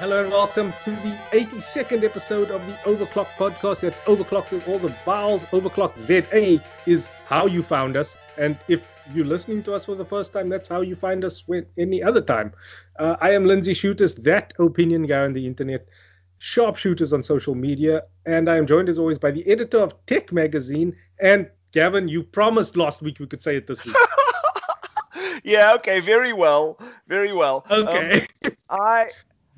Hello and welcome to the 82nd episode of the Overclock podcast. That's Overclock with all the vowels. Overclock ZA is how you found us. And if you're listening to us for the first time, that's how you find us when, any other time. Uh, I am Lindsey Schutters, that opinion guy on the internet, sharpshooters on social media. And I am joined as always by the editor of Tech Magazine. And Gavin, you promised last week we could say it this week. yeah, okay, very well. Very well. Okay. Um, I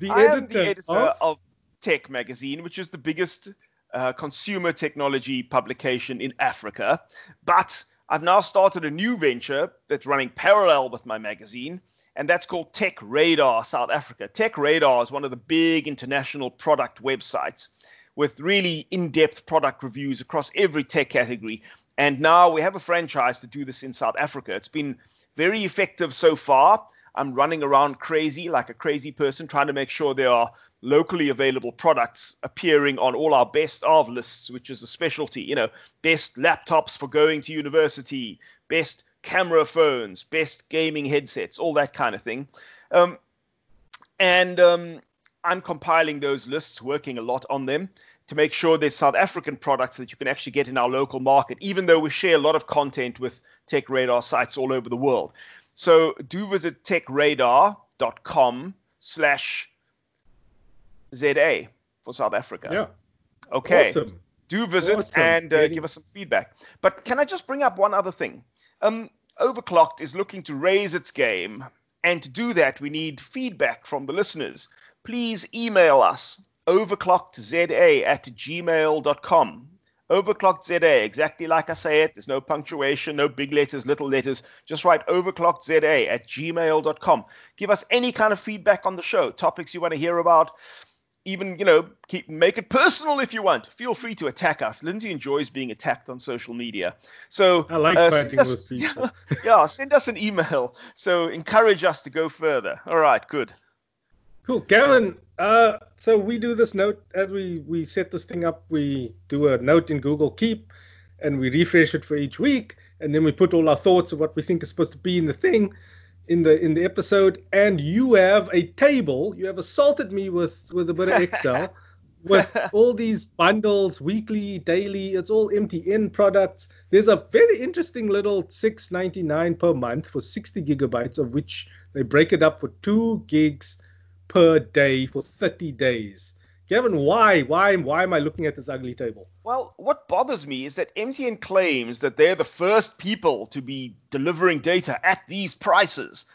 the I editor, am the editor of... of Tech Magazine, which is the biggest uh, consumer technology publication in Africa. But I've now started a new venture that's running parallel with my magazine, and that's called Tech Radar South Africa. Tech Radar is one of the big international product websites with really in depth product reviews across every tech category. And now we have a franchise to do this in South Africa. It's been very effective so far. I'm running around crazy like a crazy person trying to make sure there are locally available products appearing on all our best of lists, which is a specialty. You know, best laptops for going to university, best camera phones, best gaming headsets, all that kind of thing. Um, and um, I'm compiling those lists, working a lot on them to make sure there's South African products that you can actually get in our local market, even though we share a lot of content with Tech Radar sites all over the world. So do visit techradar.com slash ZA for South Africa. Yeah. Okay. Awesome. Do visit awesome. and uh, give us some feedback. But can I just bring up one other thing? Um, Overclocked is looking to raise its game. And to do that, we need feedback from the listeners. Please email us overclockedza at gmail.com. Overclocked ZA, exactly like I say it. There's no punctuation, no big letters, little letters. Just write overclockedza at gmail.com. Give us any kind of feedback on the show, topics you want to hear about. Even, you know, keep make it personal if you want. Feel free to attack us. Lindsey enjoys being attacked on social media. So I like uh, fighting us, with people. yeah, send us an email. So encourage us to go further. All right, good. Cool. Gavin, uh, so we do this note as we, we set this thing up. We do a note in Google Keep and we refresh it for each week. And then we put all our thoughts of what we think is supposed to be in the thing in the in the episode. And you have a table. You have assaulted me with, with a bit of Excel. with all these bundles, weekly, daily, it's all MTN products. There's a very interesting little 6.99 per month for 60 gigabytes, of which they break it up for two gigs per day for 30 days. Gavin, why? Why why am I looking at this ugly table? Well, what bothers me is that MTN claims that they're the first people to be delivering data at these prices.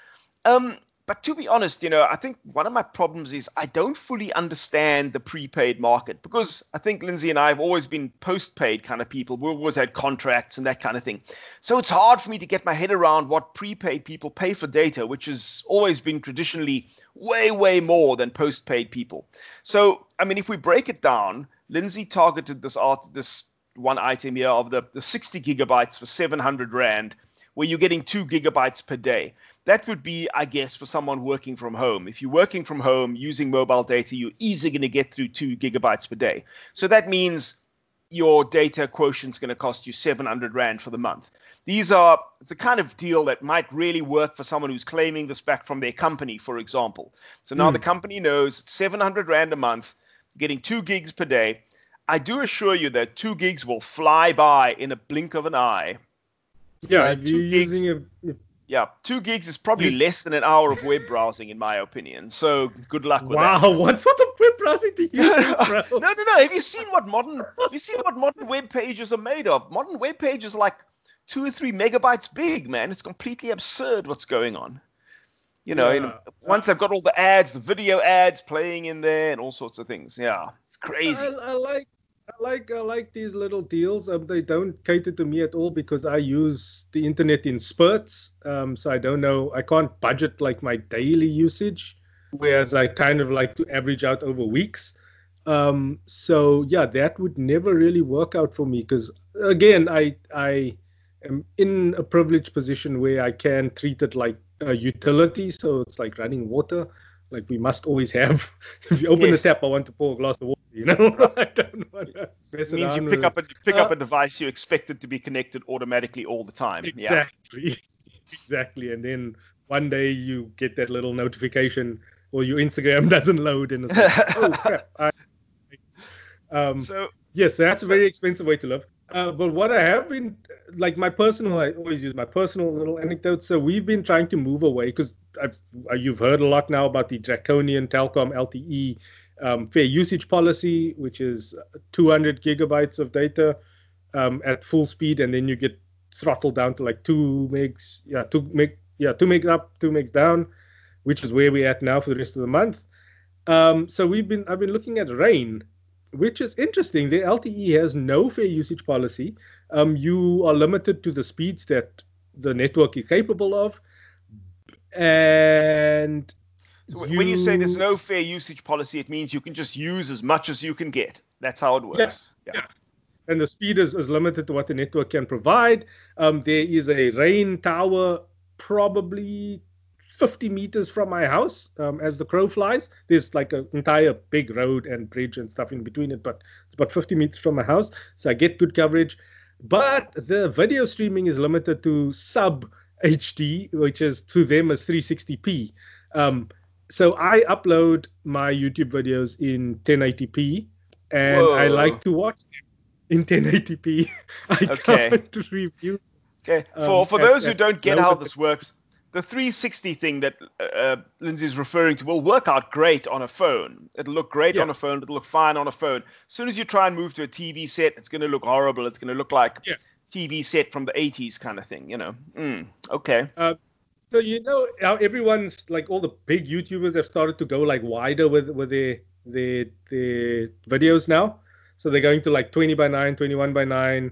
Um, but to be honest, you know, I think one of my problems is I don't fully understand the prepaid market because I think Lindsey and I have always been postpaid kind of people. We've always had contracts and that kind of thing. So it's hard for me to get my head around what prepaid people pay for data, which has always been traditionally way, way more than postpaid people. So, I mean, if we break it down, Lindsey targeted this art, this one item here of the, the 60 gigabytes for 700 Rand where you're getting two gigabytes per day. That would be, I guess, for someone working from home. If you're working from home using mobile data, you're easily going to get through two gigabytes per day. So that means your data quotient is going to cost you 700 Rand for the month. These are, it's a kind of deal that might really work for someone who's claiming this back from their company, for example. So now mm. the company knows 700 Rand a month, getting two gigs per day. I do assure you that two gigs will fly by in a blink of an eye. Yeah, uh, two gigs. A, yeah, two gigs is probably less than an hour of web browsing, in my opinion. So good luck with wow, that. Wow, what sort of web browsing do you no, no, no. Have you seen what modern? Have you seen what modern web pages are made of? Modern web pages are like two or three megabytes big, man. It's completely absurd what's going on. You know, yeah. once they've got all the ads, the video ads playing in there, and all sorts of things. Yeah, it's crazy. I, I like I like I like these little deals. Um, they don't cater to me at all because I use the internet in spurts. Um, so I don't know. I can't budget like my daily usage, whereas I kind of like to average out over weeks. Um, so yeah, that would never really work out for me because again, I I am in a privileged position where I can treat it like a utility. So it's like running water. Like we must always have. if you open yes. the tap, I want to pour a glass of water. You know, I don't want to it means you pick up a pick uh, up a device you expect it to be connected automatically all the time. Exactly, yeah. exactly. And then one day you get that little notification or your Instagram doesn't load and it's like, oh crap. I, um, so yes, that's so, a very expensive way to live. Uh, but what I have been like my personal, I always use my personal little anecdotes. So we've been trying to move away because you've heard a lot now about the draconian Telkom LTE um, fair usage policy, which is 200 gigabytes of data um, at full speed, and then you get throttled down to like two megs, yeah, two meg, yeah, two megs up, two megs down, which is where we're at now for the rest of the month. Um, so we've been, I've been looking at Rain, which is interesting. The LTE has no fair usage policy. Um, you are limited to the speeds that the network is capable of, and so you... when you say there's no fair usage policy, it means you can just use as much as you can get. That's how it works. Yeah. yeah. And the speed is, is limited to what the network can provide. Um, there is a rain tower probably 50 meters from my house um, as the crow flies. There's like an entire big road and bridge and stuff in between it, but it's about 50 meters from my house. So I get good coverage. But the video streaming is limited to sub HD, which is to them is 360p. Um, so I upload my YouTube videos in 1080p, and Whoa. I like to watch them in 1080p. I okay. can't review. Okay, for um, for those at, who don't get how this works, the 360 thing that uh, uh Lindsey is referring to will work out great on a phone. It'll look great yeah. on a phone. It'll look fine on a phone. As soon as you try and move to a TV set, it's going to look horrible. It's going to look like yeah. TV set from the 80s kind of thing. You know. Mm, okay. Uh, so you know how everyone's like all the big YouTubers have started to go like wider with with their their their videos now. So they're going to like 20 by 9, 21 by 9.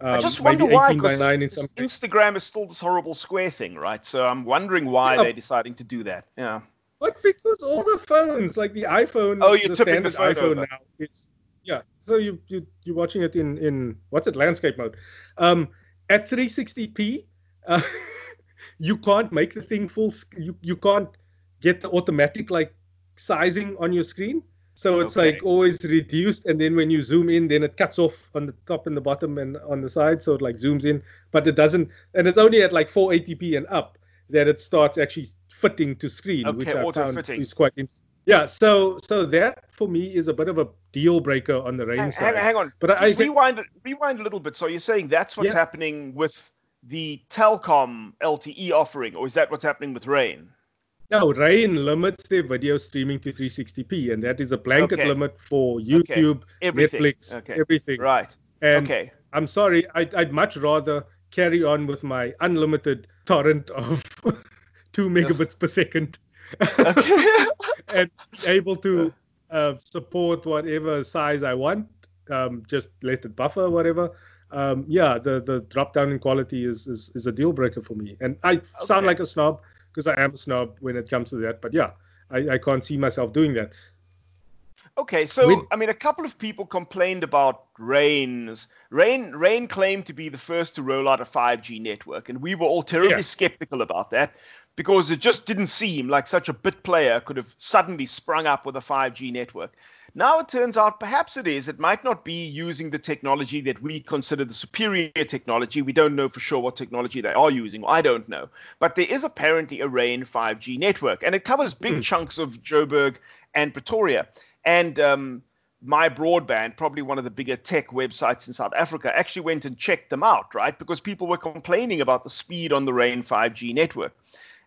Um, I just wonder why, because Instagram is still this horrible square thing, right? So I'm wondering why yeah. they're deciding to do that. Yeah. But because all the phones, like the iPhone, oh, you're the tipping the iPhone over. now, it's yeah. So you you you're watching it in in what's it landscape mode, um, at 360p. Uh, you can't make the thing full. You you can't get the automatic like sizing on your screen. So it's okay. like always reduced, and then when you zoom in, then it cuts off on the top and the bottom and on the side, so it like zooms in, but it doesn't, and it's only at like 480p and up that it starts actually fitting to screen, okay, which I found is quite interesting. Yeah, so so that for me is a bit of a deal breaker on the range hang, side. Hang, on, but Just I, rewind rewind a little bit. So you're saying that's what's yeah. happening with the Telkom LTE offering, or is that what's happening with Rain? No, Rain limits their video streaming to 360p, and that is a blanket okay. limit for YouTube, okay. Netflix, okay. everything. Right. And okay. I'm sorry, I'd, I'd much rather carry on with my unlimited torrent of two megabits per second, and be able to uh, support whatever size I want. Um, just let it buffer, whatever um, yeah, the the drop down in quality is is, is a deal breaker for me. And I sound like a snob because I am a snob when it comes to that. But yeah, I, I can't see myself doing that. Okay, so when, I mean, a couple of people complained about Rain's Rain. Rain claimed to be the first to roll out a 5G network, and we were all terribly yeah. skeptical about that because it just didn't seem like such a bit player could have suddenly sprung up with a 5G network. Now it turns out perhaps it is. It might not be using the technology that we consider the superior technology. We don't know for sure what technology they are using. I don't know. But there is apparently a RAIN 5G network, and it covers big mm. chunks of Joburg and Pretoria. And um, MyBroadband, probably one of the bigger tech websites in South Africa, actually went and checked them out, right? Because people were complaining about the speed on the RAIN 5G network.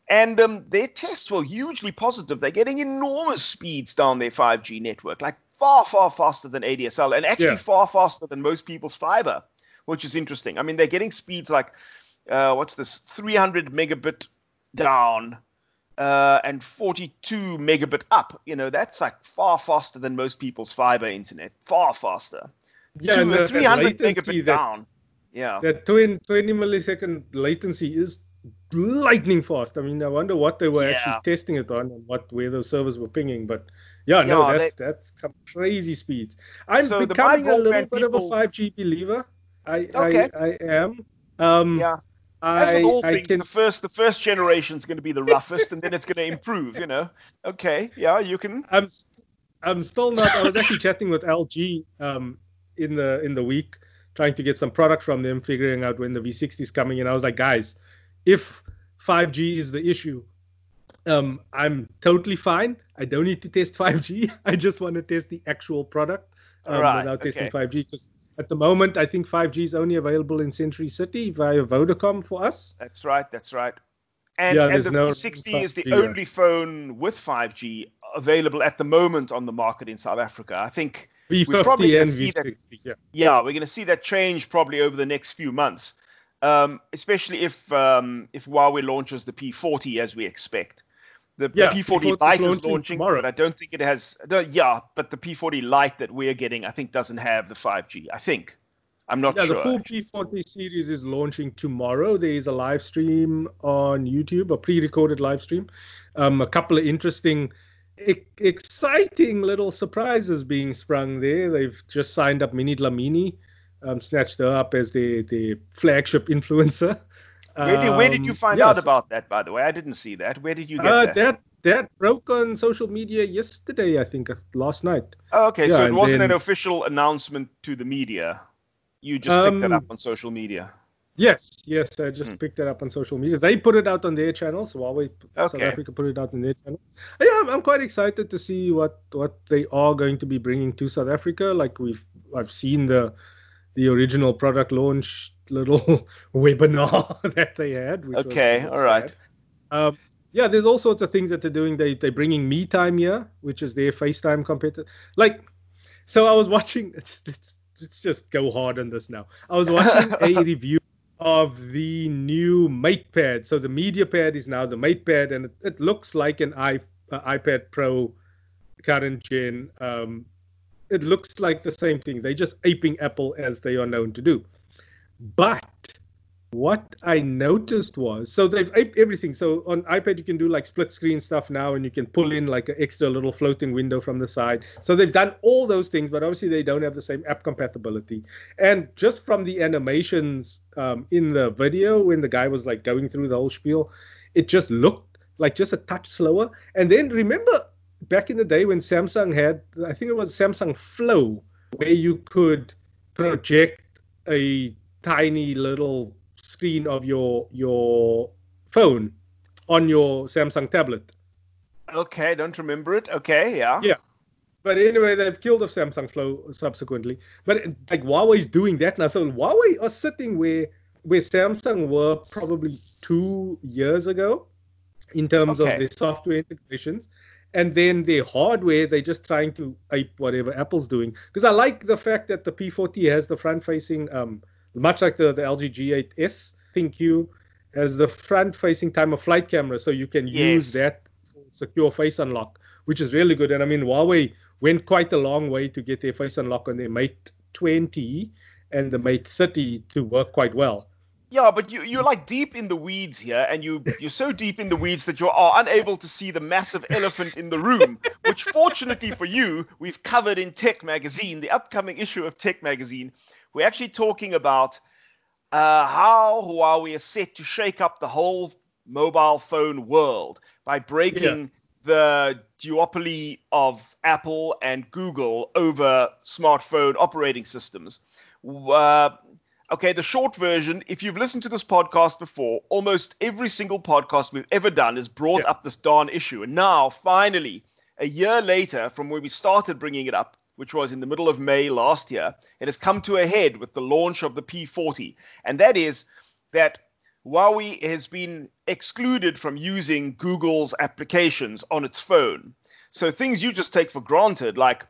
And um, their tests were hugely positive. They're getting enormous speeds down their 5G network, like far, far faster than ADSL, and actually yeah. far faster than most people's fiber, which is interesting. I mean, they're getting speeds like, uh, what's this, 300 megabit down uh, and 42 megabit up. You know, that's like far faster than most people's fiber internet, far faster. Yeah, to, 300 megabit that, down. Yeah. That 20, 20 millisecond latency is lightning fast. I mean, I wonder what they were yeah. actually testing it on and what where those servers were pinging. But yeah, no, yeah, that's they, that's crazy speeds. I'm so becoming a little bit people... of a 5G believer. I okay. I, I am. Um, yeah. As with all I, things, can... the first the first generation is going to be the roughest, and then it's going to improve. You know. Okay. Yeah, you can. I'm I'm still not. I was actually chatting with LG um, in the in the week, trying to get some product from them, figuring out when the V60 is coming, and I was like, guys if 5G is the issue, Um, I'm totally fine. I don't need to test 5G. I just want to test the actual product um, right, without okay. testing 5G because at the moment I think 5G is only available in Century City via Vodacom for us. That's right. That's right. And, yeah, and the no V60 is the only phone with 5G available at the moment on the market in South Africa. I think V50 and V60. That, yeah. yeah, we're going to see that change probably over the next few months, um, especially if um, if Huawei launches the P40 as we expect. The, yeah, the P40, P40 Lite is launching, tomorrow. but I don't think it has. Yeah, but the P40 Lite that we're getting, I think, doesn't have the 5G. I think. I'm not yeah, sure. the full P40 series is launching tomorrow. There is a live stream on YouTube, a pre-recorded live stream. Um, a couple of interesting, e- exciting little surprises being sprung there. They've just signed up Minnie Dlamini, um, snatched her up as the the flagship influencer. Where did, where did you um, find yes. out about that, by the way? I didn't see that. Where did you get uh, that? that? That broke on social media yesterday, I think, uh, last night. Oh, okay, yeah, so it wasn't then, an official announcement to the media. You just picked that up um, on social media. Yes, yes, I just hmm. picked that up on social media. They put it out on their channel, so Huawei okay. South Africa put it out on their channel. Yeah, I'm, I'm, quite excited to see what what they are going to be bringing to South Africa. Like we've I've seen the the original product launch little webinar that they had. okay, all right. Um, yeah, there's all sorts of things that they're doing. They they're bringing MeeTime here, which is their FaceTime competitor. Like, so I was watching. It's, it's let's just go hard on this now. I was watching a review of the new MatePad. So the MediaPad is now the MatePad, and it, it looks like an i uh, iPad Pro current gen. Um, it looks like the same thing. They're just aping Apple as they are known to do. But what I noticed was so they've aped everything. So on iPad you can do like split screen stuff now, and you can pull in like an extra little floating window from the side. So they've done all those things, but obviously they don't have the same app compatibility. And just from the animations um, in the video when the guy was like going through the whole spiel, it just looked like just a touch slower. And then remember back in the day when Samsung had, I think it was Samsung Flow, where you could project a tiny little screen of your your phone on your Samsung tablet. Okay, don't remember it. Okay, yeah. Yeah. But anyway, they've killed off Samsung Flow subsequently. But like Huawei's doing that now. So Huawei are sitting where where Samsung were probably two years ago in terms okay. of their software integrations. And then their hardware, they're just trying to ape whatever Apple's doing. Because I like the fact that the P40 has the front facing um, much like the, the LG G8S you has the front-facing time of flight camera, so you can yes. use that secure face unlock, which is really good. And I mean, Huawei went quite a long way to get their face unlock on their Mate 20 and the Mate 30 to work quite well. Yeah, but you you're like deep in the weeds here, and you you're so deep in the weeds that you are unable to see the massive elephant in the room. Which, fortunately for you, we've covered in Tech Magazine, the upcoming issue of Tech Magazine. We're actually talking about uh, how Huawei is set to shake up the whole mobile phone world by breaking. Yeah. The duopoly of Apple and Google over smartphone operating systems. Uh, Okay, the short version, if you've listened to this podcast before, almost every single podcast we've ever done has brought yeah. up this darn issue. And now, finally, a year later from where we started bringing it up, which was in the middle of May last year, it has come to a head with the launch of the P40. And that is that Huawei has been excluded from using Google's applications on its phone. So things you just take for granted, like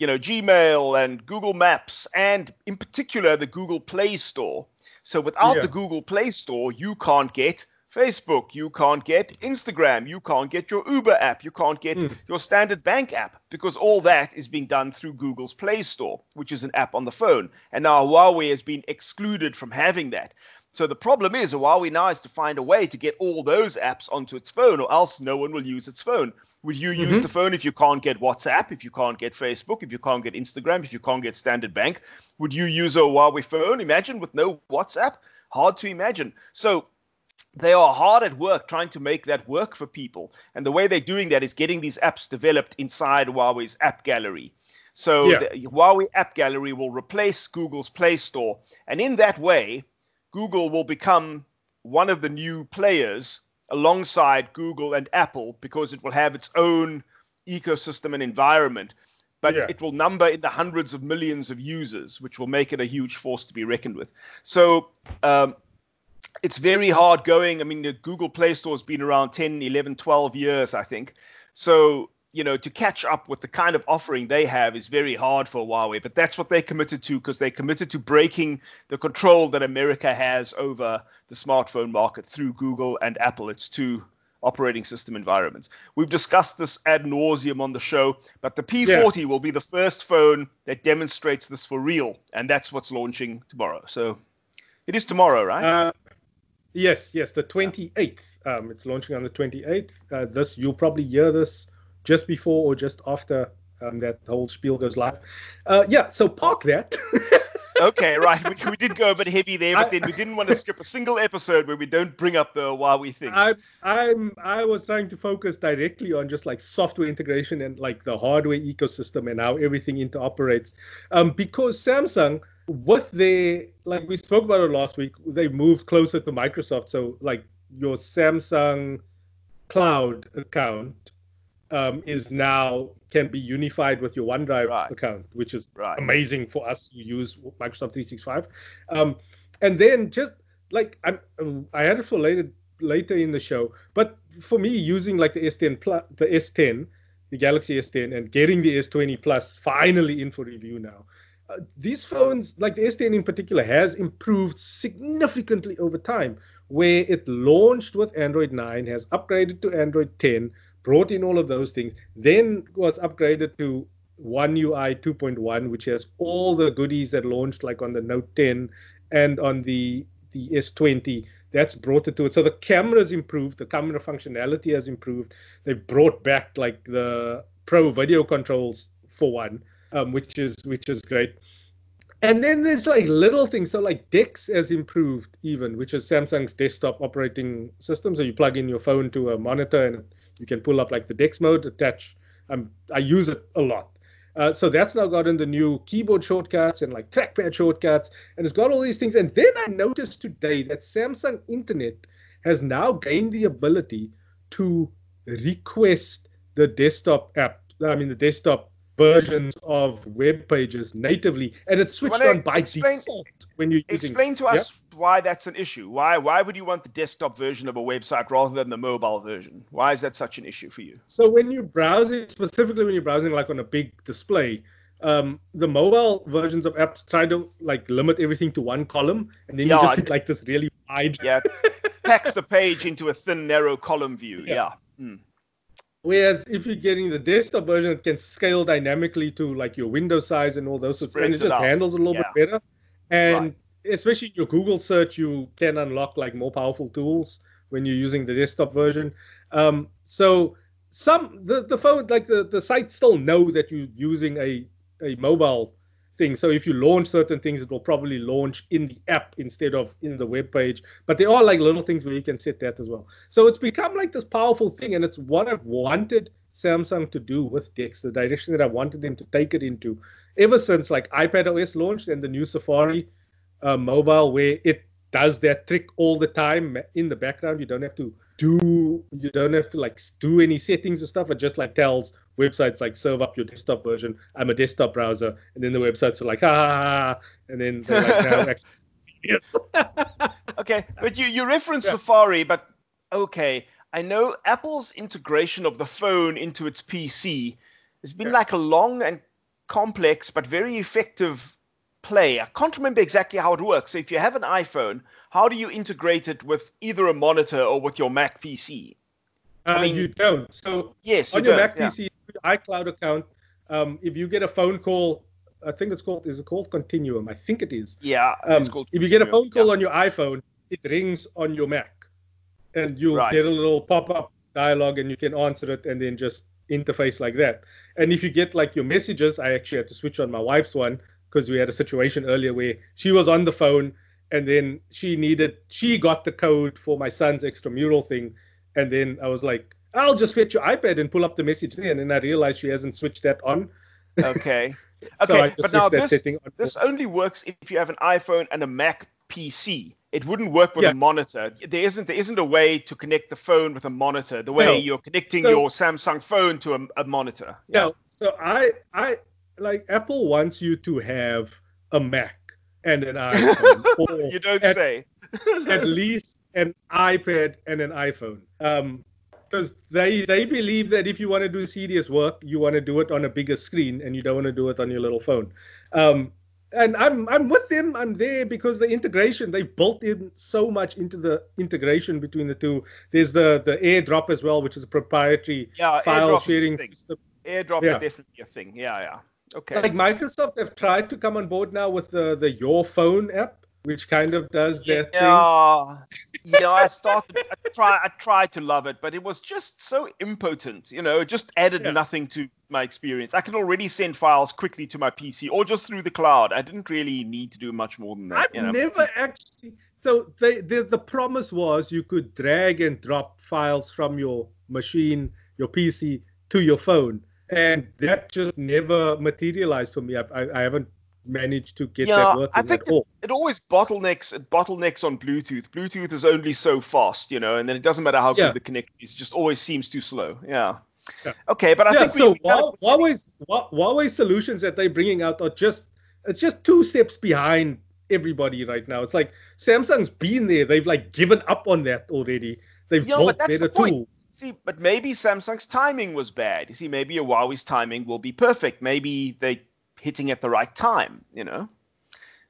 you know, Gmail and Google Maps, and in particular the Google Play Store. So without yeah. the Google Play Store, you can't get Facebook, you can't get Instagram, you can't get your Uber app, you can't get mm. your standard bank app because all that is being done through Google's Play Store, which is an app on the phone. And now Huawei has been excluded from having that. So the problem is Huawei now has to find a way to get all those apps onto its phone, or else no one will use its phone. Would you mm-hmm. use the phone if you can't get WhatsApp, if you can't get Facebook, if you can't get Instagram, if you can't get Standard Bank? Would you use a Huawei phone? Imagine with no WhatsApp. Hard to imagine. So they are hard at work trying to make that work for people. And the way they're doing that is getting these apps developed inside Huawei's app gallery. So yeah. the Huawei app gallery will replace Google's Play Store. And in that way, Google will become one of the new players alongside Google and Apple because it will have its own ecosystem and environment. But yeah. it will number in the hundreds of millions of users, which will make it a huge force to be reckoned with. So um, it's very hard going. I mean, the Google Play Store has been around 10, 11, 12 years, I think. So you know, to catch up with the kind of offering they have is very hard for Huawei, but that's what they're committed to because they're committed to breaking the control that America has over the smartphone market through Google and Apple, its two operating system environments. We've discussed this ad nauseum on the show, but the P40 yeah. will be the first phone that demonstrates this for real, and that's what's launching tomorrow. So it is tomorrow, right? Uh, yes, yes, the 28th. Um, it's launching on the 28th. Uh, this you'll probably hear this just before or just after um, that whole spiel goes live. Uh, yeah, so park that. okay, right. We, we, did go a bit heavy there, but I, then we didn't want to skip a single episode where we don't bring up the Huawei thing. I, I'm I was trying to focus directly on just like software integration and like the hardware ecosystem and how everything interoperates. Um, because Samsung, with their like we spoke about it last week, they moved closer to Microsoft. So like your Samsung Cloud account um, is now can be unified with your OneDrive right. account, which is right. amazing for us who use Microsoft 365. Um, and then just like i I had it for later later in the show, but for me using like the S10 plus the S10, the Galaxy S10, and getting the S20 Plus finally in for review now. Uh, these phones, like the S10 in particular, has improved significantly over time. Where it launched with Android 9, has upgraded to Android 10, brought in all of those things, then was upgraded to One UI 2.1, which has all the goodies that launched like on the Note 10 and on the the S20. That's brought it to it. So the camera's improved, the camera functionality has improved. They've brought back like the pro video controls for one, um, which is which is great. And then there's like little things. So like DeX has improved even, which is Samsung's desktop operating system. So you plug in your phone to a monitor and you can pull up like the DeX mode, attach. Um, I use it a lot. Uh, so that's now gotten the new keyboard shortcuts and like trackpad shortcuts, and it's got all these things. And then I noticed today that Samsung Internet has now gained the ability to request the desktop app. I mean, the desktop versions of web pages natively, and it's switched on by explain, default when you're using. Explain to us yeah? why that's an issue. Why why would you want the desktop version of a website rather than the mobile version? Why is that such an issue for you? So when you're browsing, specifically when you're browsing like on a big display, um, the mobile versions of apps try to like limit everything to one column, and then yeah, you just get like this really wide. Yeah, packs the page into a thin, narrow column view. Yeah. yeah. Hmm. Whereas if you're getting the desktop version, it can scale dynamically to like your window size and all those sorts of things. It just it handles a little yeah. bit better. And right. especially in your Google search, you can unlock like more powerful tools when you're using the desktop version. Um, so some the, the phone like the, the sites still know that you're using a, a mobile So if you launch certain things, it will probably launch in the app instead of in the web page. But there are like little things where you can set that as well. So it's become like this powerful thing, and it's what I've wanted Samsung to do with DeX, the direction that I wanted them to take it into ever since like iPad OS launched and the new Safari uh, mobile, where it does that trick all the time in the background. You don't have to do you don't have to like do any settings or stuff. It just like tells websites like serve up your desktop version. I'm a desktop browser, and then the websites are like ah, and then they're like no, okay, but you you reference yeah. Safari, but okay, I know Apple's integration of the phone into its PC has been yeah. like a long and complex but very effective play. I can't remember exactly how it works. So if you have an iPhone, how do you integrate it with either a monitor or with your Mac PC? Uh, I mean, you don't. So yes, on you your Mac yeah. PC, iCloud account, um, if you get a phone call, I think it's called is it called Continuum? I think it is. Yeah, um, if you get a phone call yeah. on your iPhone, it rings on your Mac, and you'll right. get a little pop-up dialogue, and you can answer it, and then just interface like that. And if you get like your messages, I actually had to switch on my wife's one because we had a situation earlier where she was on the phone and then she needed she got the code for my son's extramural thing and then I was like I'll just fetch your iPad and pull up the message there and then I realized she hasn't switched that on. Okay. Okay, so but now this, this only works if you have an iPhone and a Mac PC. It wouldn't work with yeah. a monitor. There isn't there isn't a way to connect the phone with a monitor the way no. you're connecting so, your Samsung phone to a, a monitor. Yeah. So I I like Apple wants you to have a Mac and an iPhone. you don't at, say. at least an iPad and an iPhone. Um, because they they believe that if you want to do serious work, you want to do it on a bigger screen, and you don't want to do it on your little phone. Um, and I'm I'm with them. I'm there because the integration they've built in so much into the integration between the two. There's the the AirDrop as well, which is a proprietary yeah, file sharing system. AirDrop yeah. is definitely a thing. Yeah, yeah. Okay. Like Microsoft have tried to come on board now with the the Your Phone app, which kind of does that yeah, thing. yeah, I started. I try. I tried to love it, but it was just so impotent. You know, it just added yeah. nothing to my experience. I could already send files quickly to my PC or just through the cloud. I didn't really need to do much more than that. I've you know? never actually. So they, the the promise was you could drag and drop files from your machine, your PC, to your phone, and that just never materialized for me. I, I, I haven't managed to get yeah, that working I think it, it, always bottlenecks it bottlenecks on Bluetooth. Bluetooth is only so fast, you know, and then it doesn't matter how yeah. good the connection is, it just always seems too slow. Yeah. yeah. Okay, but I think so. We, Huawei, Huawei's, Huawei solutions that they're bringing out are just it's just two steps behind everybody right now. It's like Samsung's been there; they've like given up on that already. They've yeah, built better the tools. See, but maybe Samsung's timing was bad. You see, maybe a Huawei's timing will be perfect. Maybe they hitting at the right time, you know.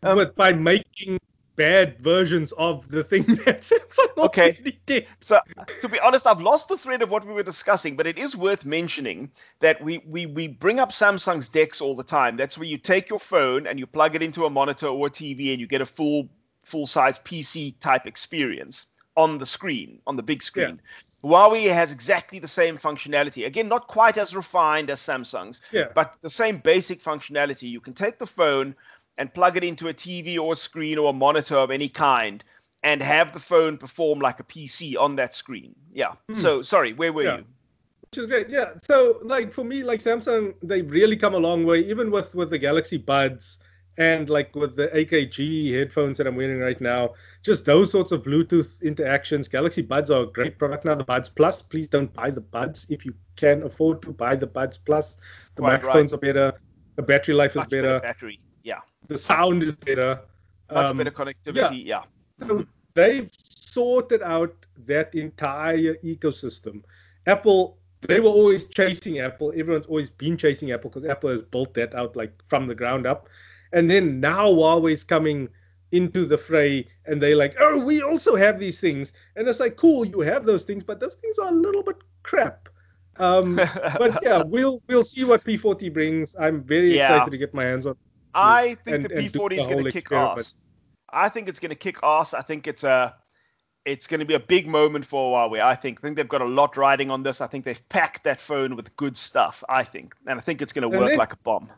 Um, but by making bad versions of the thing that Samsung okay. did. So to be honest, I've lost the thread of what we were discussing, but it is worth mentioning that we, we we bring up Samsung's DeX all the time. That's where you take your phone and you plug it into a monitor or a TV and you get a full full size PC type experience on the screen, on the big screen. Yeah. Huawei has exactly the same functionality. Again, not quite as refined as Samsung's, yeah. but the same basic functionality. You can take the phone and plug it into a TV or a screen or a monitor of any kind and have the phone perform like a PC on that screen. Yeah. Hmm. So, sorry, where were yeah. you? Which is great. Yeah. So, like for me, like Samsung, they've really come a long way, even with with the Galaxy Buds and like with the AKG headphones that I'm wearing right now, just those sorts of Bluetooth interactions. Galaxy Buds are a great product now. The Buds Plus, please don't buy the Buds if you can afford to buy the Buds Plus. The Quite microphones right. are better. The battery life Much is better. better. Battery, yeah. The sound is better. Much um, better connectivity, yeah. yeah. So they've sorted out that entire ecosystem. Apple they were always chasing Apple. Everyone's always been chasing Apple because Apple has built that out like from the ground up. And then now Huawei's coming into the fray and they're like, oh, we also have these things. And it's like, cool, you have those things, but those things are a little bit crap. Um, but yeah, we'll we'll see what P40 brings. I'm very yeah. excited to get my hands on. I think and, the P40 is going to kick ass. I think it's going to kick ass. I think it's a it's going to be a big moment for Huawei. I think. I think they've got a lot riding on this. I think they've packed that phone with good stuff. I think, and I think it's going to work then, like a bomb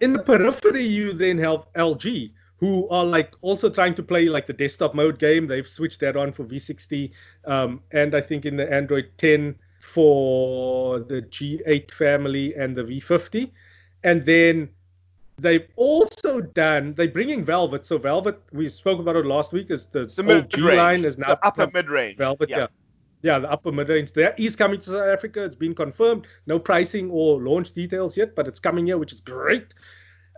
in the periphery, you then have LG, who are like also trying to play like the desktop mode game. They've switched that on for V60, um, and I think in the Android 10 for the G8 family and the V50, and then they've also done they're bringing Velvet. So Velvet, we spoke about it last week, is the, the mid G line is now the upper mid range. Velvet, yeah. yeah yeah, the upper mid range. That is coming to South Africa. It's been confirmed. No pricing or launch details yet, but it's coming here, which is great.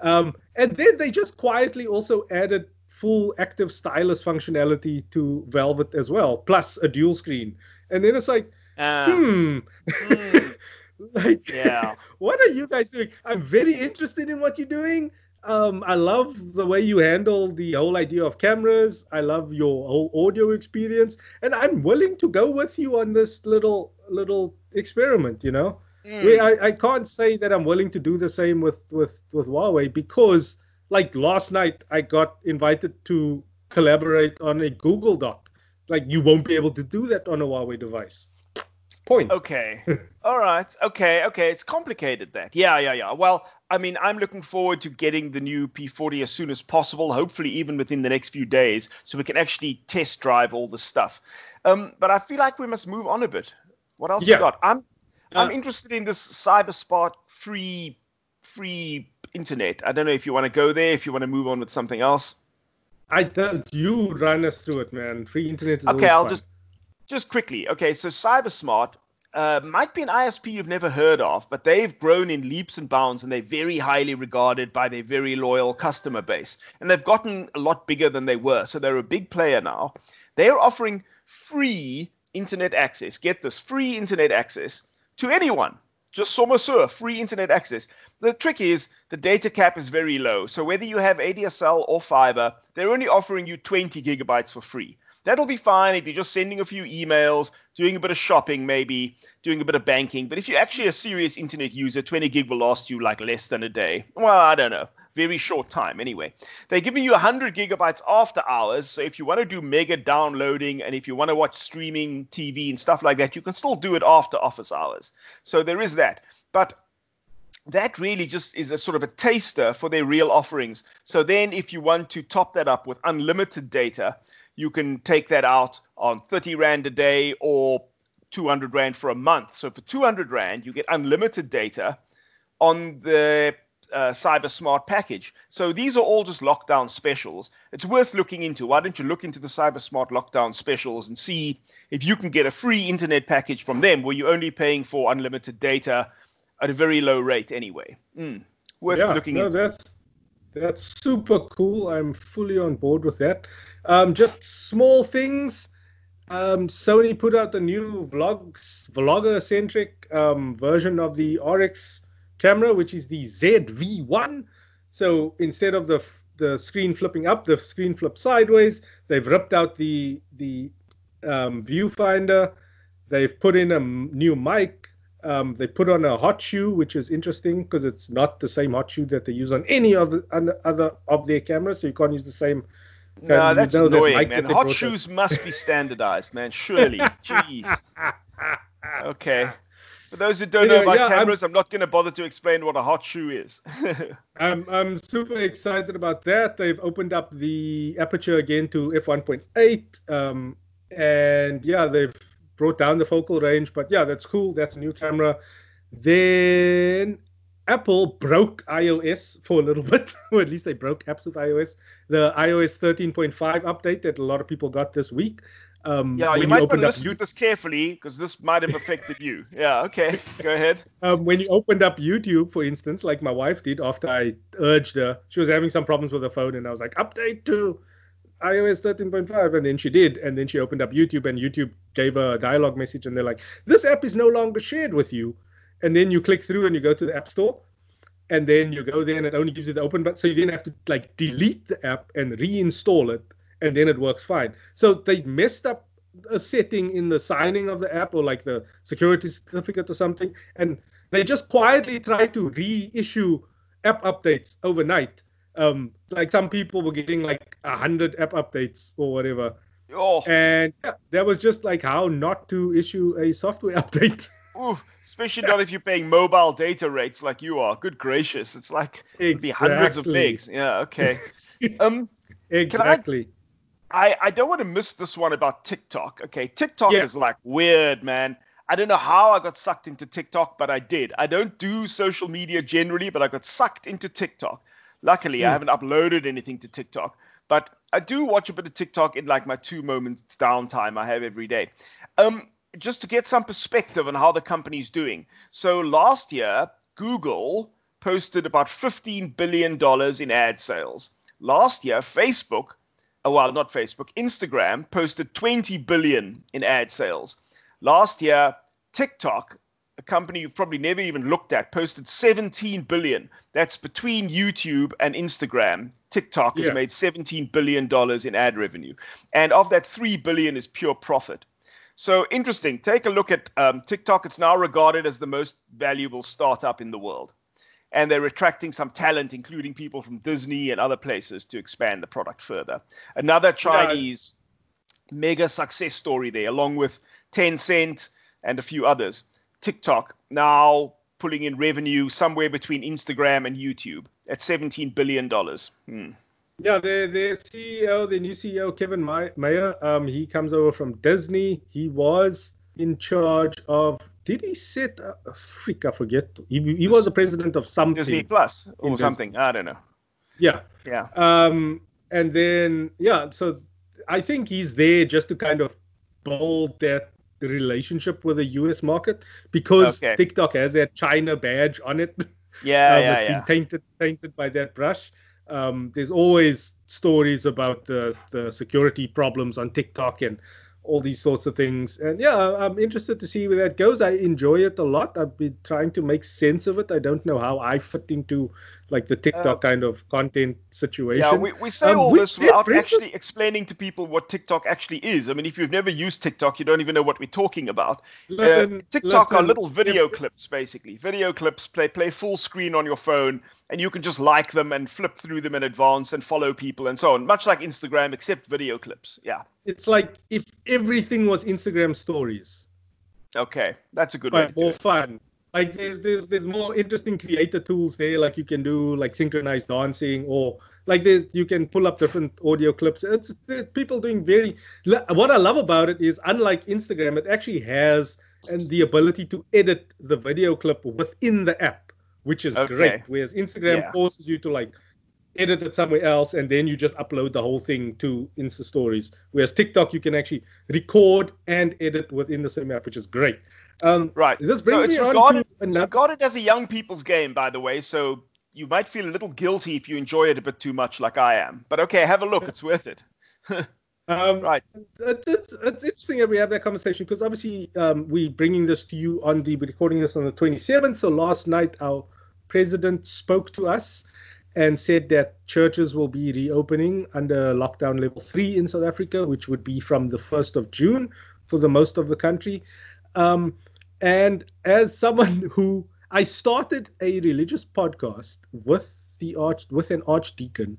Um, and then they just quietly also added full active stylus functionality to Velvet as well, plus a dual screen. And then it's like, uh, hmm, mm, like, yeah, what are you guys doing? I'm very interested in what you're doing. Um, I love the way you handle the whole idea of cameras. I love your whole audio experience, and I'm willing to go with you on this little little experiment. You know, mm. I, I can't say that I'm willing to do the same with with with Huawei because, like last night, I got invited to collaborate on a Google Doc. Like you won't be able to do that on a Huawei device point. Okay. All right. Okay. Okay. It's complicated that. Yeah. Yeah. Yeah. Well, I mean, I'm looking forward to getting the new P40 as soon as possible. Hopefully, even within the next few days, so we can actually test drive all the stuff. Um, but I feel like we must move on a bit. What else yeah. you got? I'm I'm uh, interested in this CyberSpot free free internet. I don't know if you want to go there. If you want to move on with something else. I don't. You run us through it, man. Free internet. okay, I'll fun. just just quickly. Okay, so CyberSmart uh, might be an ISP you've never heard of, but they've grown in leaps and bounds and they're very highly regarded by their very loyal customer base. And they've gotten a lot bigger than they were. So they're a big player now. They're offering free internet access. Get this free internet access to anyone. Just Somasur, free internet access. The trick is the data cap is very low. So whether you have ADSL or fiber, they're only offering you 20 gigabytes for free. That'll be fine if you're just sending a few emails, doing a bit of shopping, maybe doing a bit of banking. But if you're actually a serious internet user, 20 gig will last you like less than a day. Well, I don't know. Very short time anyway. They're giving you 100 gigabytes after hours. So if you want to do mega downloading and if you want to watch streaming TV and stuff like that, you can still do it after office hours. So there is that. But that really just is a sort of a taster for their real offerings. So then, if you want to top that up with unlimited data, you can take that out on 30 Rand a day or 200 Rand for a month. So for 200 Rand, you get unlimited data on the uh, Cyber Smart package. So these are all just lockdown specials. It's worth looking into. Why don't you look into the Cyber Smart lockdown specials and see if you can get a free internet package from them where you're only paying for unlimited data at a very low rate anyway. Mm, worth yeah, looking no, into. That's that's super cool. I'm fully on board with that. Um, just small things. Um, Sony put out the new vlogs, vlogger centric um, version of the RX camera, which is the ZV1. So instead of the the screen flipping up, the screen flips sideways. They've ripped out the the um, viewfinder. They've put in a new mic. Um, they put on a hot shoe, which is interesting because it's not the same hot shoe that they use on any other other of their cameras. So you can't use the same. No, that's annoying, that man. Hot shoes must be standardized, man. Surely, jeez. Okay. For those who don't know about yeah, cameras, I'm, I'm not going to bother to explain what a hot shoe is. I'm, I'm super excited about that. They've opened up the aperture again to f1.8. Um, and yeah, they've brought down the focal range. But yeah, that's cool. That's a new camera. Then Apple broke iOS for a little bit, or at least they broke apps with iOS. The iOS 13.5 update that a lot of people got this week. Um, yeah, you might want to listen to this carefully because this might have affected you. Yeah, okay, go ahead. Um, when you opened up YouTube, for instance, like my wife did after I urged her, she was having some problems with her phone, and I was like, update to iOS 13.5, and then she did, and then she opened up YouTube, and YouTube gave her a dialog message, and they're like, this app is no longer shared with you. And then you click through and you go to the App Store, and then you go there and it only gives you the open button, so you then have to like delete the app and reinstall it, and then it works fine. So they messed up a setting in the signing of the app or like the security certificate or something, and they just quietly tried to reissue app updates overnight um, like some people were getting like a hundred app updates or whatever. Oh. And yeah, that was just like how not to issue a software update. Oof, especially not if you're paying mobile data rates like you are. Good gracious, it's like exactly. be hundreds of megs. Yeah, okay. Um, exactly. I, I don't want to miss this one about TikTok. Okay, TikTok yeah. is like weird, man. I don't know how I got sucked into TikTok, but I did. I don't do social media generally, but I got sucked into TikTok. Luckily, mm. I hmm. haven't uploaded anything to TikTok, but I do watch a bit of TikTok in like my two moments downtime I have every day. Um, just to get some perspective on how the company's doing. So last year, Google posted about $15 billion in ad sales. Last year, Facebook, oh, well, not Facebook, Instagram posted 20 billion in ad sales. Last year, TikTok a company you've probably never even looked at, posted 17 billion. That's between YouTube and Instagram. TikTok has made 17 billion dollars in ad revenue, and of that, 3 billion is pure profit. So interesting. Take a look at um, TikTok. It's now regarded as the most valuable startup in the world. And they're attracting some talent, including people from Disney and other places, to expand the product further. Another Chinese yeah. mega success story there, along with Tencent and a few others. TikTok now pulling in revenue somewhere between Instagram and YouTube at $17 billion. Hmm. Yeah, the the CEO, the new CEO, Kevin Mayer, um, he comes over from Disney. He was in charge of. Did he set? A, freak, I forget. He, he was the president of something. Disney Plus or something. I don't know. Yeah. Yeah. Um, and then yeah, so I think he's there just to kind of build that relationship with the US market because okay. TikTok has that China badge on it. Yeah, um, yeah, yeah. Painted, painted by that brush. Um, there's always stories about the, the security problems on TikTok and all these sorts of things. And yeah, I'm interested to see where that goes. I enjoy it a lot. I've been trying to make sense of it. I don't know how I fit into like the TikTok uh, kind of content situation. Yeah, we, we say um, all this without actually explaining to people what TikTok actually is. I mean, if you've never used TikTok, you don't even know what we're talking about. Listen, uh, TikTok listen, are little video if, clips, basically. Video clips play play full screen on your phone, and you can just like them and flip through them in advance and follow people and so on. Much like Instagram, except video clips. Yeah. It's like if everything was Instagram stories. Okay, that's a good but way. More fun like there's there's there's more interesting creator tools there like you can do like synchronized dancing or like there's you can pull up different audio clips it's people doing very what i love about it is unlike instagram it actually has and the ability to edit the video clip within the app which is okay. great whereas instagram yeah. forces you to like edit it somewhere else and then you just upload the whole thing to insta stories whereas tiktok you can actually record and edit within the same app which is great um, right. This brings so it's regarded, it's regarded as a young people's game, by the way. So you might feel a little guilty if you enjoy it a bit too much, like I am. But okay, have a look. It's worth it. um, right. It's, it's interesting that we have that conversation because obviously um, we're bringing this to you on the we're recording this on the 27th. So last night our president spoke to us and said that churches will be reopening under lockdown level three in South Africa, which would be from the 1st of June for the most of the country. Um, and as someone who I started a religious podcast with the arch with an archdeacon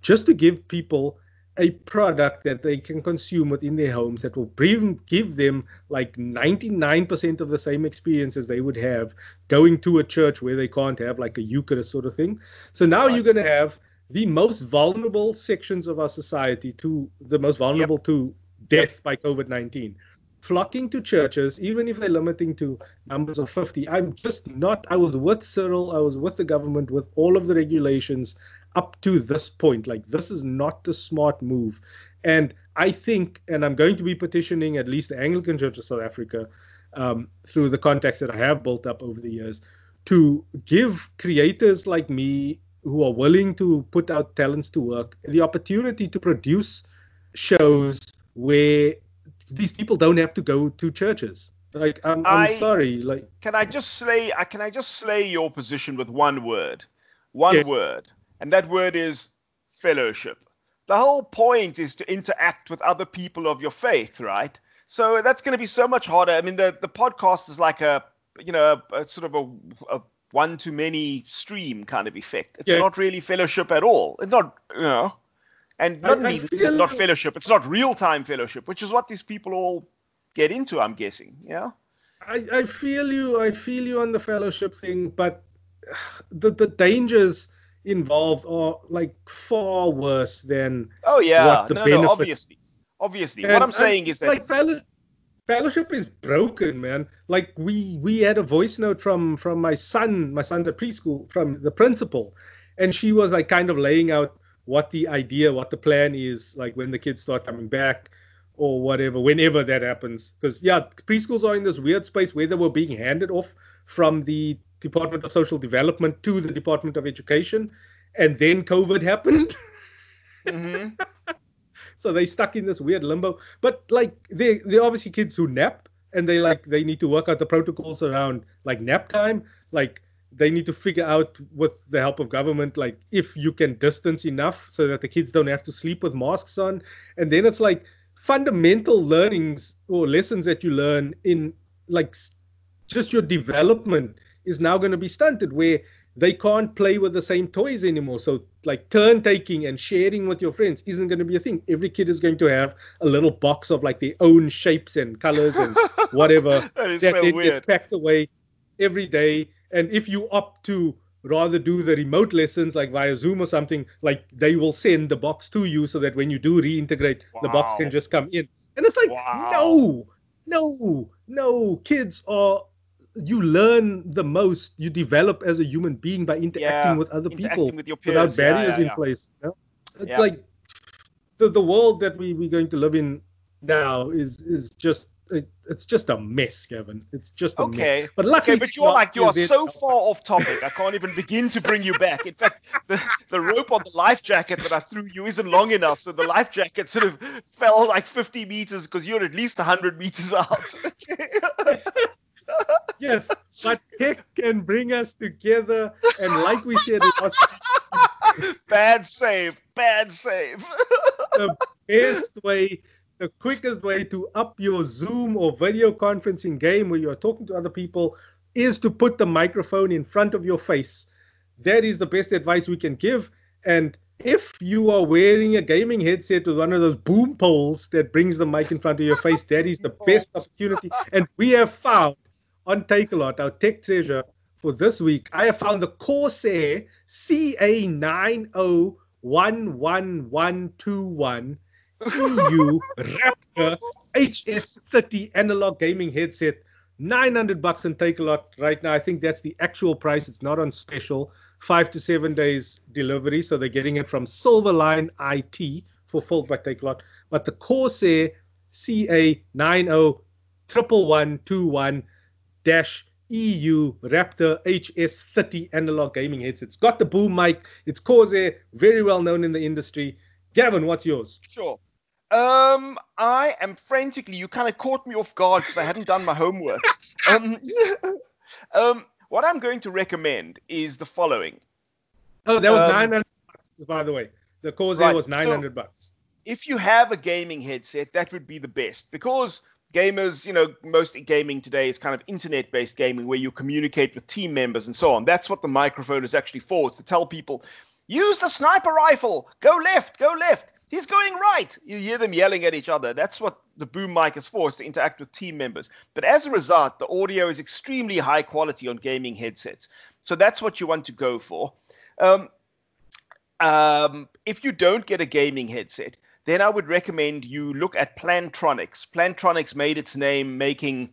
just to give people a product that they can consume within their homes that will bring, give them like 99% of the same experiences they would have going to a church where they can't have like a Eucharist sort of thing. So now you're going to have the most vulnerable sections of our society to the most vulnerable yep. to death by COVID 19 flocking to churches, even if they're limiting to numbers of 50. I'm just not, I was with Cyril, I was with the government, with all of the regulations up to this point. Like, this is not the smart move. And I think, and I'm going to be petitioning at least the Anglican Church of South Africa um, through the contacts that I have built up over the years to give creators like me who are willing to put out talents to work the opportunity to produce shows where these people don't have to go to churches. Like I'm, I'm sorry. Like can I just slay? Uh, can I just slay your position with one word? One yes. word, and that word is fellowship. The whole point is to interact with other people of your faith, right? So that's going to be so much harder. I mean, the the podcast is like a you know a, a sort of a, a one to many stream kind of effect. It's yeah. not really fellowship at all. It's not you know. And not, I, I feel... not fellowship, it's not real time fellowship, which is what these people all get into, I'm guessing. Yeah. I, I feel you. I feel you on the fellowship thing, but the the dangers involved are like far worse than. Oh yeah, no, no, obviously, obviously. And what I'm saying is that like fellow, fellowship is broken, man. Like we we had a voice note from from my son, my son's at preschool, from the principal, and she was like kind of laying out what the idea, what the plan is, like when the kids start coming back or whatever, whenever that happens. Because yeah, preschools are in this weird space where they were being handed off from the Department of Social Development to the Department of Education, and then COVID happened. Mm-hmm. so they stuck in this weird limbo. But like they they're obviously kids who nap and they like they need to work out the protocols around like nap time. Like they need to figure out with the help of government like if you can distance enough so that the kids don't have to sleep with masks on. And then it's like fundamental learnings or lessons that you learn in like just your development is now going to be stunted where they can't play with the same toys anymore. So like turn taking and sharing with your friends isn't going to be a thing. Every kid is going to have a little box of like their own shapes and colors and whatever that, that so gets packed away every day and if you opt to rather do the remote lessons like via Zoom or something, like they will send the box to you so that when you do reintegrate, wow. the box can just come in. And it's like, wow. no, no, no. Kids are you learn the most, you develop as a human being by interacting yeah, with other people with without barriers yeah, yeah, in place. You know? It's like the, the world that we, we're going to live in now is is just it, it's just a mess, Gavin. It's just a okay. mess. But luckily, okay, but you're like you are so far off topic. I can't even begin to bring you back. In fact, the, the rope on the life jacket that I threw you isn't long enough, so the life jacket sort of fell like 50 meters because you're at least 100 meters out. yes, but tech can bring us together, and like we said last bad save, bad save. the best way the quickest way to up your Zoom or video conferencing game where you're talking to other people is to put the microphone in front of your face. That is the best advice we can give. And if you are wearing a gaming headset with one of those boom poles that brings the mic in front of your face, that is the best opportunity. And we have found on Takealot, our tech treasure for this week, I have found the Corsair CA901121 EU Raptor HS30 analog gaming headset. 900 bucks and take a Takealot right now. I think that's the actual price. It's not on special. Five to seven days delivery. So they're getting it from Silverline IT for full fulfilled by Takealot. But the Corsair CA901121 dash EU Raptor HS30 analog gaming headset. It's got the boom mic. It's Corsair, very well known in the industry. Gavin, what's yours? Sure. Um, I am frantically. You kind of caught me off guard because I hadn't done my homework. Um, um, what I'm going to recommend is the following. Oh, that was um, 900 bucks, by the way. The Corsair right, was 900 so bucks. If you have a gaming headset, that would be the best because gamers, you know, most gaming today is kind of internet-based gaming where you communicate with team members and so on. That's what the microphone is actually for. It's to tell people, use the sniper rifle, go left, go left he's going right. You hear them yelling at each other. That's what the boom mic is for, is to interact with team members. But as a result, the audio is extremely high quality on gaming headsets. So that's what you want to go for. Um, um, if you don't get a gaming headset, then I would recommend you look at Plantronics. Plantronics made its name making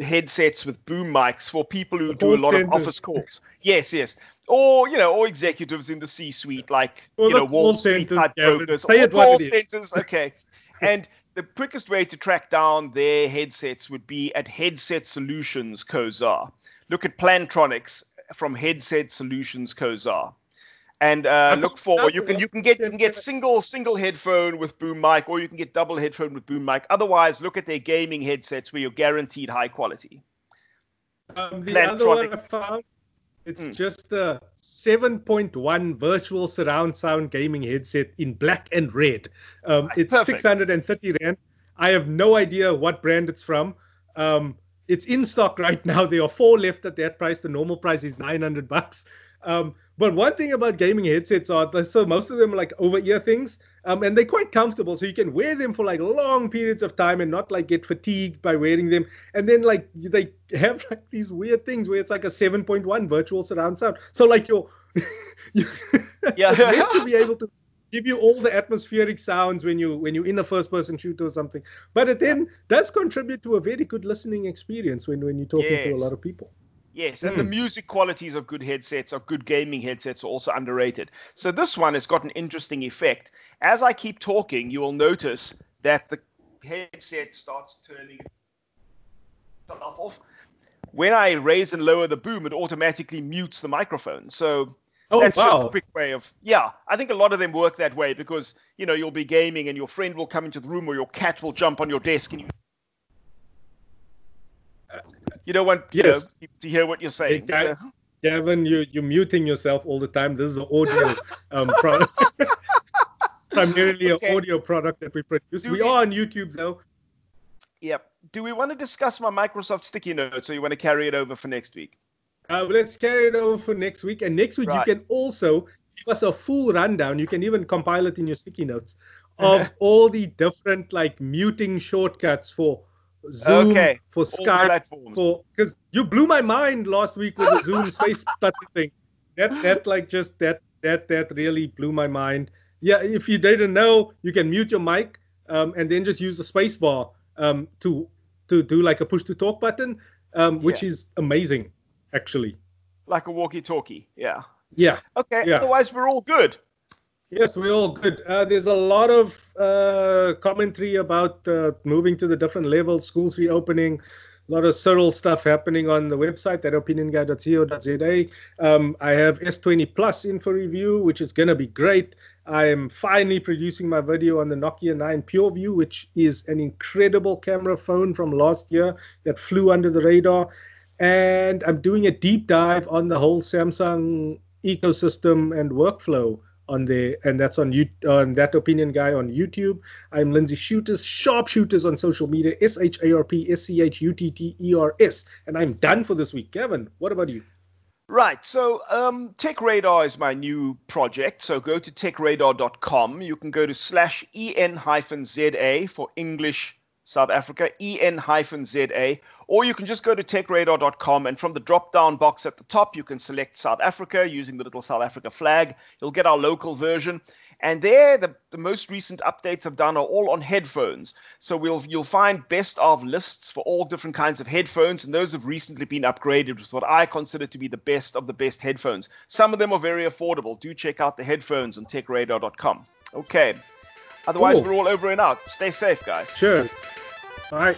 headsets with boom mics for people who do a lot of office calls. Yes, yes or you know, or executives in the C-suite, like well, you know, Wall Street type brokers, or call centers. Okay, and the quickest way to track down their headsets would be at Headset Solutions Co.za. Look at Plantronics from Headset Solutions Co.za. And uh, look for you can you can get you can get single single headphone with boom mic or you can get double headphone with boom mic. Otherwise, look at their gaming headsets where you're guaranteed high quality. Um, the other one I found it's mm. just a 7.1 virtual surround sound gaming headset in black and red. Um, it's perfect. 630 rand. I have no idea what brand it's from. Um, it's in stock right now. There are four left at that price. The normal price is 900 bucks. Um, but one thing about gaming headsets are so most of them are like over ear things, um, and they're quite comfortable. So you can wear them for like long periods of time and not like get fatigued by wearing them. And then like they have like these weird things where it's like a 7.1 virtual surround sound. So like you're you yeah to be able to give you all the atmospheric sounds when you when you're in a first person shooter or something. But it then does contribute to a very good listening experience when when you're talking yes. to a lot of people. Yes, and mm. the hmm. music qualities of good headsets, of good gaming headsets, are also underrated. So this one has got an interesting effect. As I keep talking, you will notice that the headset starts turning off. When I raise and lower the boom, it automatically mutes the microphone. So oh, that's wow. just a quick way of yeah. I think a lot of them work that way because you know you'll be gaming and your friend will come into the room or your cat will jump on your desk and you you don't want yes. you know, to hear what you're saying. Hey, so. Gavin, you you're muting yourself all the time. This is an audio um, product, primarily okay. an audio product that we produce. Do we, we are on YouTube though. Yep. Do we want to discuss my Microsoft sticky notes, or you want to carry it over for next week? Uh, let's carry it over for next week. And next week right. you can also give us a full rundown. You can even compile it in your sticky notes of all the different like muting shortcuts for Zoom, okay. for Skype, for because you blew my mind last week with the Zoom space button thing. That that like just that that that really blew my mind. Yeah, if you didn't know, you can mute your mic um, and then just use the space bar um, to to do like a push to talk button, um, which yeah. is amazing, actually. Like a walkie-talkie, yeah. Yeah. Okay. Yeah. Otherwise, we're all good. Yes, we're all good. Uh, there's a lot of uh, commentary about uh, moving to the different levels, schools reopening, a lot of Cyril stuff happening on the website, that opinionguy.co.za. Um, I have S20 Plus in for review, which is going to be great. I am finally producing my video on the Nokia 9 PureView, which is an incredible camera phone from last year that flew under the radar. And I'm doing a deep dive on the whole Samsung ecosystem and workflow on the and that's on you on that opinion guy on YouTube. I'm Lindsey Schutters, sharpschutters on social media, S H A R P S C H U T T E R S, and I'm done for this week. Gavin, what about you? Right, so um, Tech Radar is my new project. So go to techradar.com. You can go to slash en hyphen za for English South Africa, en-za, or you can just go to techradar.com and from the drop-down box at the top, you can select South Africa using the little South Africa flag. You'll get our local version. And there, the, the most recent updates I've done are all on headphones. So we'll you'll find best of lists for all different kinds of headphones, and those have recently been upgraded with what I consider to be the best of the best headphones. Some of them are very affordable. Do check out the headphones on techradar.com. Okay. Otherwise, cool. we're all over and out. Stay safe, guys. Sure. All right.